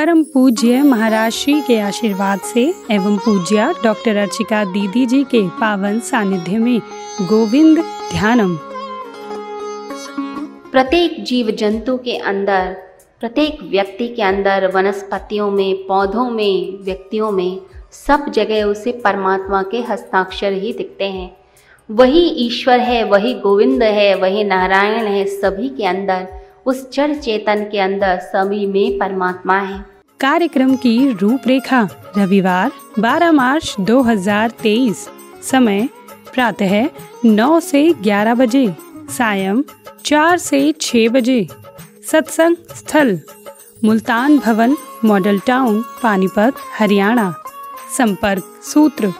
परम पूज्य महाराज श्री के आशीर्वाद से एवं पूज्या डॉक्टर अर्चिका दीदी जी के पावन सानिध्य में गोविंद ध्यानम। प्रत्येक जीव जंतु के अंदर, प्रत्येक व्यक्ति के अंदर, वनस्पतियों में, पौधों में, व्यक्तियों में सब जगह उसे परमात्मा के हस्ताक्षर ही दिखते हैं। वही ईश्वर है, वही गोविंद है, वही नारायण है सभी के अंदर। उस जड़ चेतन के अंदर सभी में परमात्मा है। कार्यक्रम की रूपरेखा रविवार 12 मार्च 2023 समय प्रातः 9 से 11 बजे, सायं 4 से 6 बजे, सत्संग स्थल, मुल्तान भवन, मॉडल टाउन, पानीपत, हरियाणा, संपर्क सूत्र।